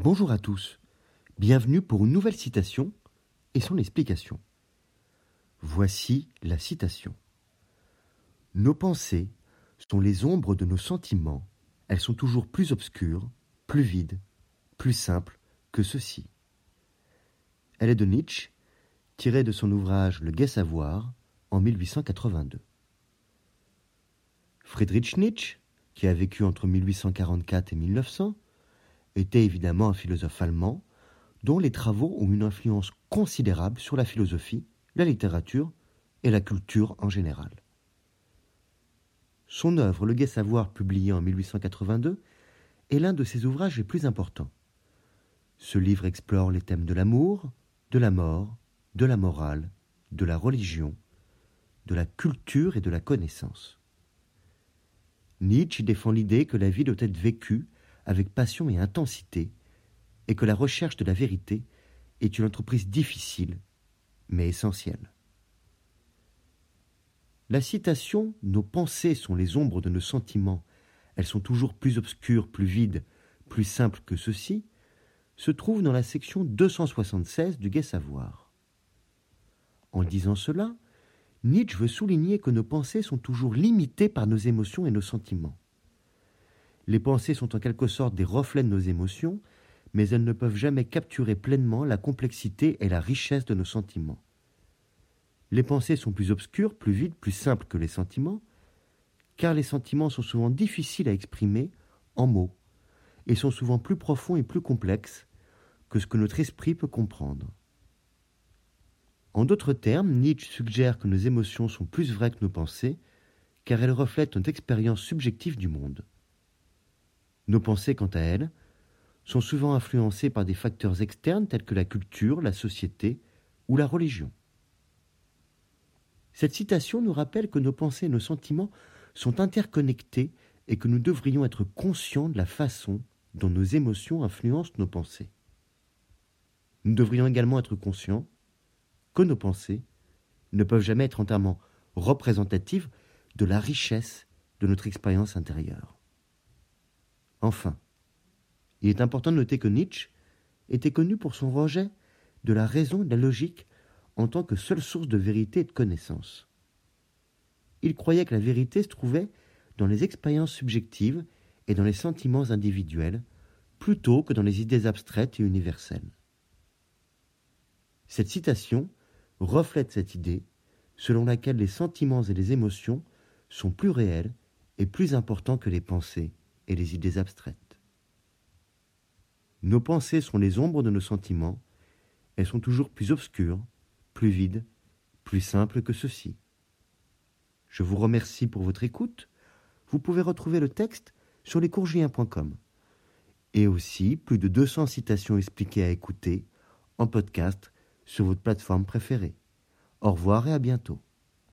Bonjour à tous, bienvenue pour une nouvelle citation et son explication. Voici la citation. Nos pensées sont les ombres de nos sentiments, elles sont toujours plus obscures, plus vides, plus simples que ceux-ci. Elle est de Nietzsche, tirée de son ouvrage Le Gai Savoir en 1882. Friedrich Nietzsche, qui a vécu entre 1844 et 1900, était évidemment un philosophe allemand dont les travaux ont une influence considérable sur la philosophie, la littérature et la culture en général. Son œuvre Le Gai Savoir, publié en 1882, est l'un de ses ouvrages les plus importants. Ce livre explore les thèmes de l'amour, de la mort, de la morale, de la religion, de la culture et de la connaissance. Nietzsche défend l'idée que la vie doit être vécue avec passion et intensité, et que la recherche de la vérité est une entreprise difficile, mais essentielle. La citation Nos pensées sont les ombres de nos sentiments, elles sont toujours plus obscures, plus vides, plus simples que ceux-ci, se trouve dans la section 276 du Gai Savoir. En disant cela, Nietzsche veut souligner que nos pensées sont toujours limitées par nos émotions et nos sentiments. Les pensées sont en quelque sorte des reflets de nos émotions, mais elles ne peuvent jamais capturer pleinement la complexité et la richesse de nos sentiments. Les pensées sont plus obscures, plus vides, plus simples que les sentiments, car les sentiments sont souvent difficiles à exprimer en mots, et sont souvent plus profonds et plus complexes que ce que notre esprit peut comprendre. En d'autres termes, Nietzsche suggère que nos émotions sont plus vraies que nos pensées, car elles reflètent notre expérience subjective du monde. Nos pensées, quant à elles, sont souvent influencées par des facteurs externes tels que la culture, la société ou la religion. Cette citation nous rappelle que nos pensées et nos sentiments sont interconnectés et que nous devrions être conscients de la façon dont nos émotions influencent nos pensées. Nous devrions également être conscients que nos pensées ne peuvent jamais être entièrement représentatives de la richesse de notre expérience intérieure. Enfin, il est important de noter que Nietzsche était connu pour son rejet de la raison et de la logique en tant que seule source de vérité et de connaissance. Il croyait que la vérité se trouvait dans les expériences subjectives et dans les sentiments individuels, plutôt que dans les idées abstraites et universelles. Cette citation reflète cette idée selon laquelle les sentiments et les émotions sont plus réels et plus importants que les pensées et les idées abstraites. Nos pensées sont les ombres de nos sentiments, elles sont toujours plus obscures, plus vides, plus simples que ceux-ci. Je vous remercie pour votre écoute. Vous pouvez retrouver le texte sur lescourgiens.com et aussi plus de 200 citations expliquées à écouter en podcast sur votre plateforme préférée. Au revoir et à bientôt.